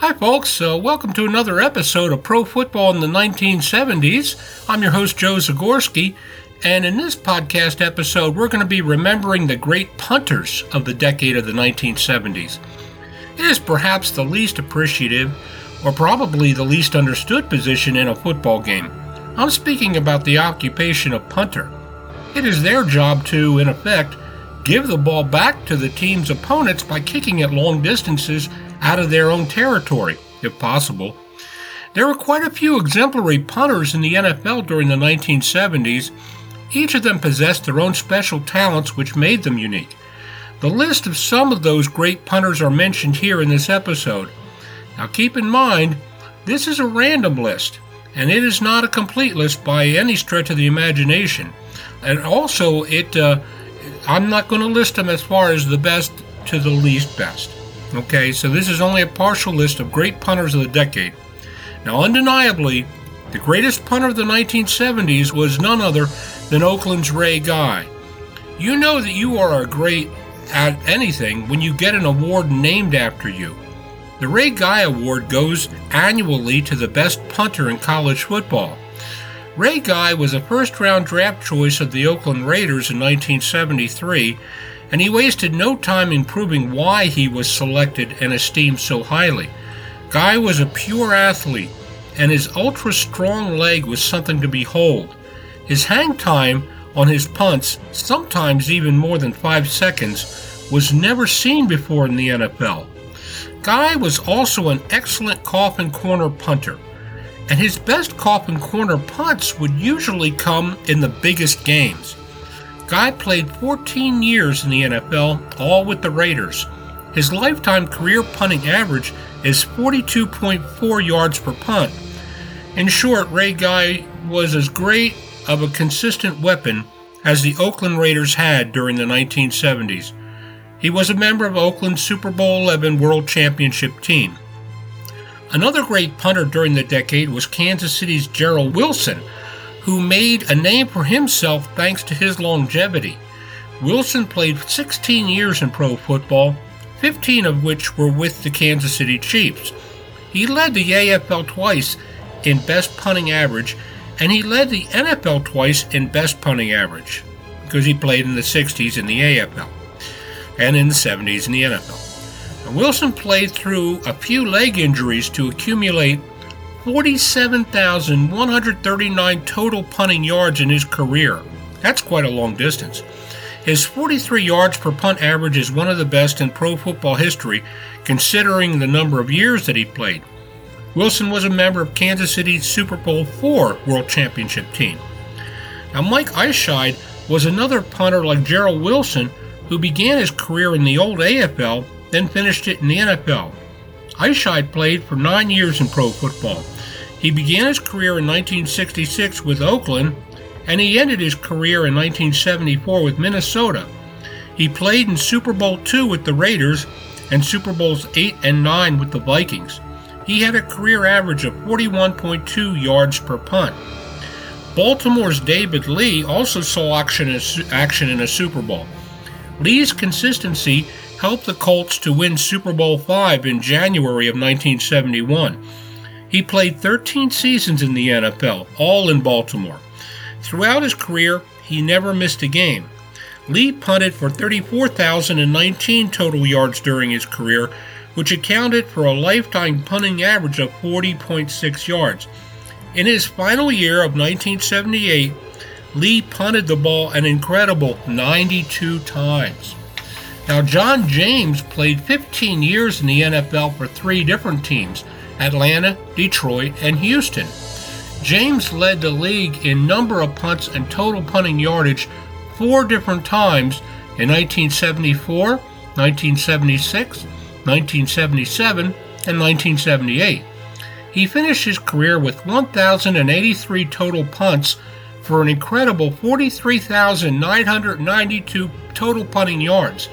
Hi, folks. Uh, welcome to another episode of Pro Football in the 1970s. I'm your host, Joe Zagorski, and in this podcast episode, we're going to be remembering the great punters of the decade of the 1970s. It is perhaps the least appreciative, or probably the least understood position in a football game. I'm speaking about the occupation of punter. It is their job to, in effect, give the ball back to the team's opponents by kicking it long distances out of their own territory, if possible. There were quite a few exemplary punters in the NFL during the 1970s. Each of them possessed their own special talents which made them unique. The list of some of those great punters are mentioned here in this episode. Now keep in mind, this is a random list, and it is not a complete list by any stretch of the imagination. And also, it uh, I'm not going to list them as far as the best to the least best. Okay, so this is only a partial list of great punters of the decade. Now, undeniably, the greatest punter of the 1970s was none other than Oakland's Ray Guy. You know that you are a great at anything when you get an award named after you. The Ray Guy Award goes annually to the best punter in college football. Ray Guy was a first round draft choice of the Oakland Raiders in 1973 and he wasted no time in proving why he was selected and esteemed so highly. Guy was a pure athlete, and his ultra strong leg was something to behold. His hang time on his punts, sometimes even more than five seconds, was never seen before in the NFL. Guy was also an excellent coffin corner punter, and his best coffin corner punts would usually come in the biggest games. Guy played 14 years in the NFL, all with the Raiders. His lifetime career punting average is 42.4 yards per punt. In short, Ray Guy was as great of a consistent weapon as the Oakland Raiders had during the 1970s. He was a member of Oakland's Super Bowl XI World Championship team. Another great punter during the decade was Kansas City's Jerrel Wilson, who made a name for himself thanks to his longevity. Wilson played 16 years in pro football, 15 of which were with the Kansas City Chiefs. He led the AFL twice in best punting average, and he led the NFL twice in best punting average because he played in the 60s in the AFL and in the 70s in the NFL. Wilson played through a few leg injuries to accumulate 47,139 total punting yards in his career. That's quite a long distance. His 43 yards per punt average is one of the best in pro football history, considering the number of years that he played. Wilson was a member of Kansas City's Super Bowl IV World Championship team. Now, Mike Eischeid was another punter like Jerrel Wilson who began his career in the old AFL, then finished it in the NFL. Eischeid played for nine years in pro football. He began his career in 1966 with Oakland, and he ended his career in 1974 with Minnesota. He played in Super Bowl II with the Raiders and Super Bowls 8 and 9 with the Vikings. He had a career average of 41.2 yards per punt. Baltimore's David Lee also saw action in a Super Bowl. Lee's consistency helped the Colts to win Super Bowl V in January of 1971. He played 13 seasons in the NFL, all in Baltimore. Throughout his career, he never missed a game. Lee punted for 34,019 total yards during his career, which accounted for a lifetime punting average of 40.6 yards. In his final year of 1978, Lee punted the ball an incredible 92 times. Now, John James played 15 years in the NFL for three different teams Atlanta, Detroit, and Houston. James led the league in number of punts and total punting yardage four different times in 1974, 1976, 1977, and 1978. He finished his career with 1,083 total punts for an incredible 43,992 total punting yards.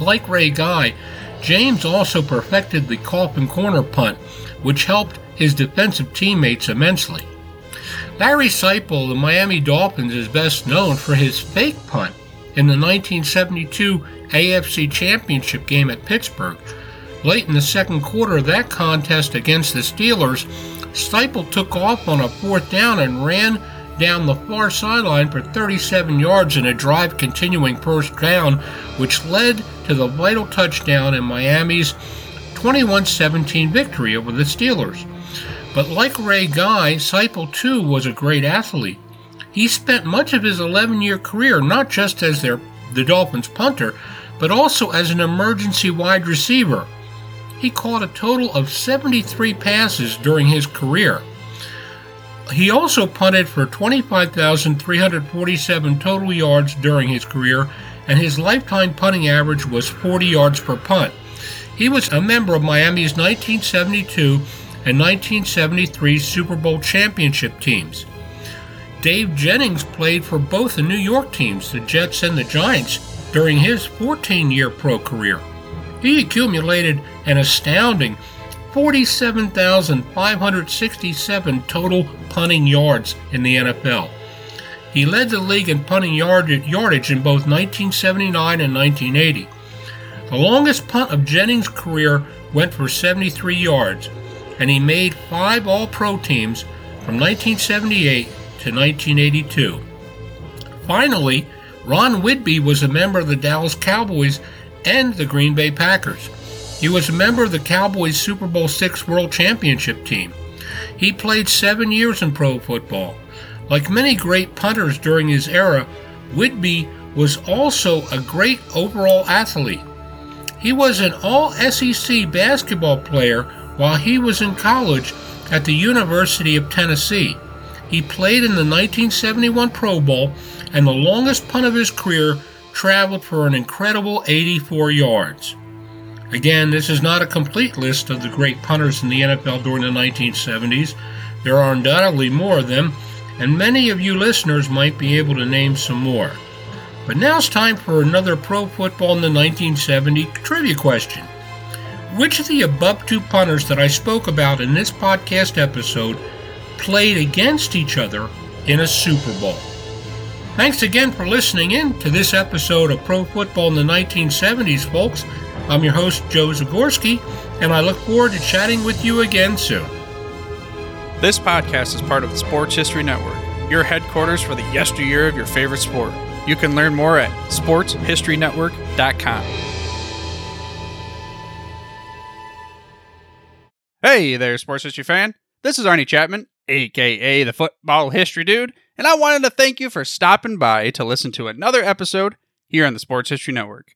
Like Ray Guy, James also perfected the coffin corner punt, which helped his defensive teammates immensely. Larry Seiple, the Miami Dolphins, is best known for his fake punt in the 1972 AFC Championship game at Pittsburgh. Late in the second quarter of that contest against the Steelers, Seiple took off on a fourth down and ran down the far sideline for 37 yards in a drive continuing first down, which led to the vital touchdown in Miami's 21 17 victory over the Steelers. But like Ray Guy, Seiple too was a great athlete. He spent much of his 11 year career not just as their, the Dolphins punter, but also as an emergency wide receiver. He caught a total of 73 passes during his career. He also punted for 25,347 total yards during his career, and his lifetime punting average was 40 yards per punt. He was a member of Miami's 1972 and 1973 Super Bowl championship teams. Dave Jennings played for both the New York teams, the Jets and the Giants, during his 14 year pro career. He accumulated an astounding 47,567 total punting yards in the NFL. He led the league in punting yardage in both 1979 and 1980. The longest punt of Jennings' career went for 73 yards, and he made five All Pro teams from 1978 to 1982. Finally, Ron Widby was a member of the Dallas Cowboys and the Green Bay Packers. He was a member of the Cowboys Super Bowl VI World Championship team. He played seven years in pro football. Like many great punters during his era, Widby was also a great overall athlete. He was an all SEC basketball player while he was in college at the University of Tennessee. He played in the 1971 Pro Bowl, and the longest punt of his career traveled for an incredible 84 yards. Again, this is not a complete list of the great punters in the NFL during the 1970s. There are undoubtedly more of them, and many of you listeners might be able to name some more. But now it's time for another Pro Football in the 1970 trivia question. Which of the above two punters that I spoke about in this podcast episode played against each other in a Super Bowl? Thanks again for listening in to this episode of Pro Football in the 1970s, folks. I'm your host, Joe Zagorski, and I look forward to chatting with you again soon. This podcast is part of the Sports History Network, your headquarters for the yesteryear of your favorite sport. You can learn more at sportshistorynetwork.com. Hey there, sports history fan. This is Arnie Chapman, aka the Football History Dude, and I wanted to thank you for stopping by to listen to another episode here on the Sports History Network.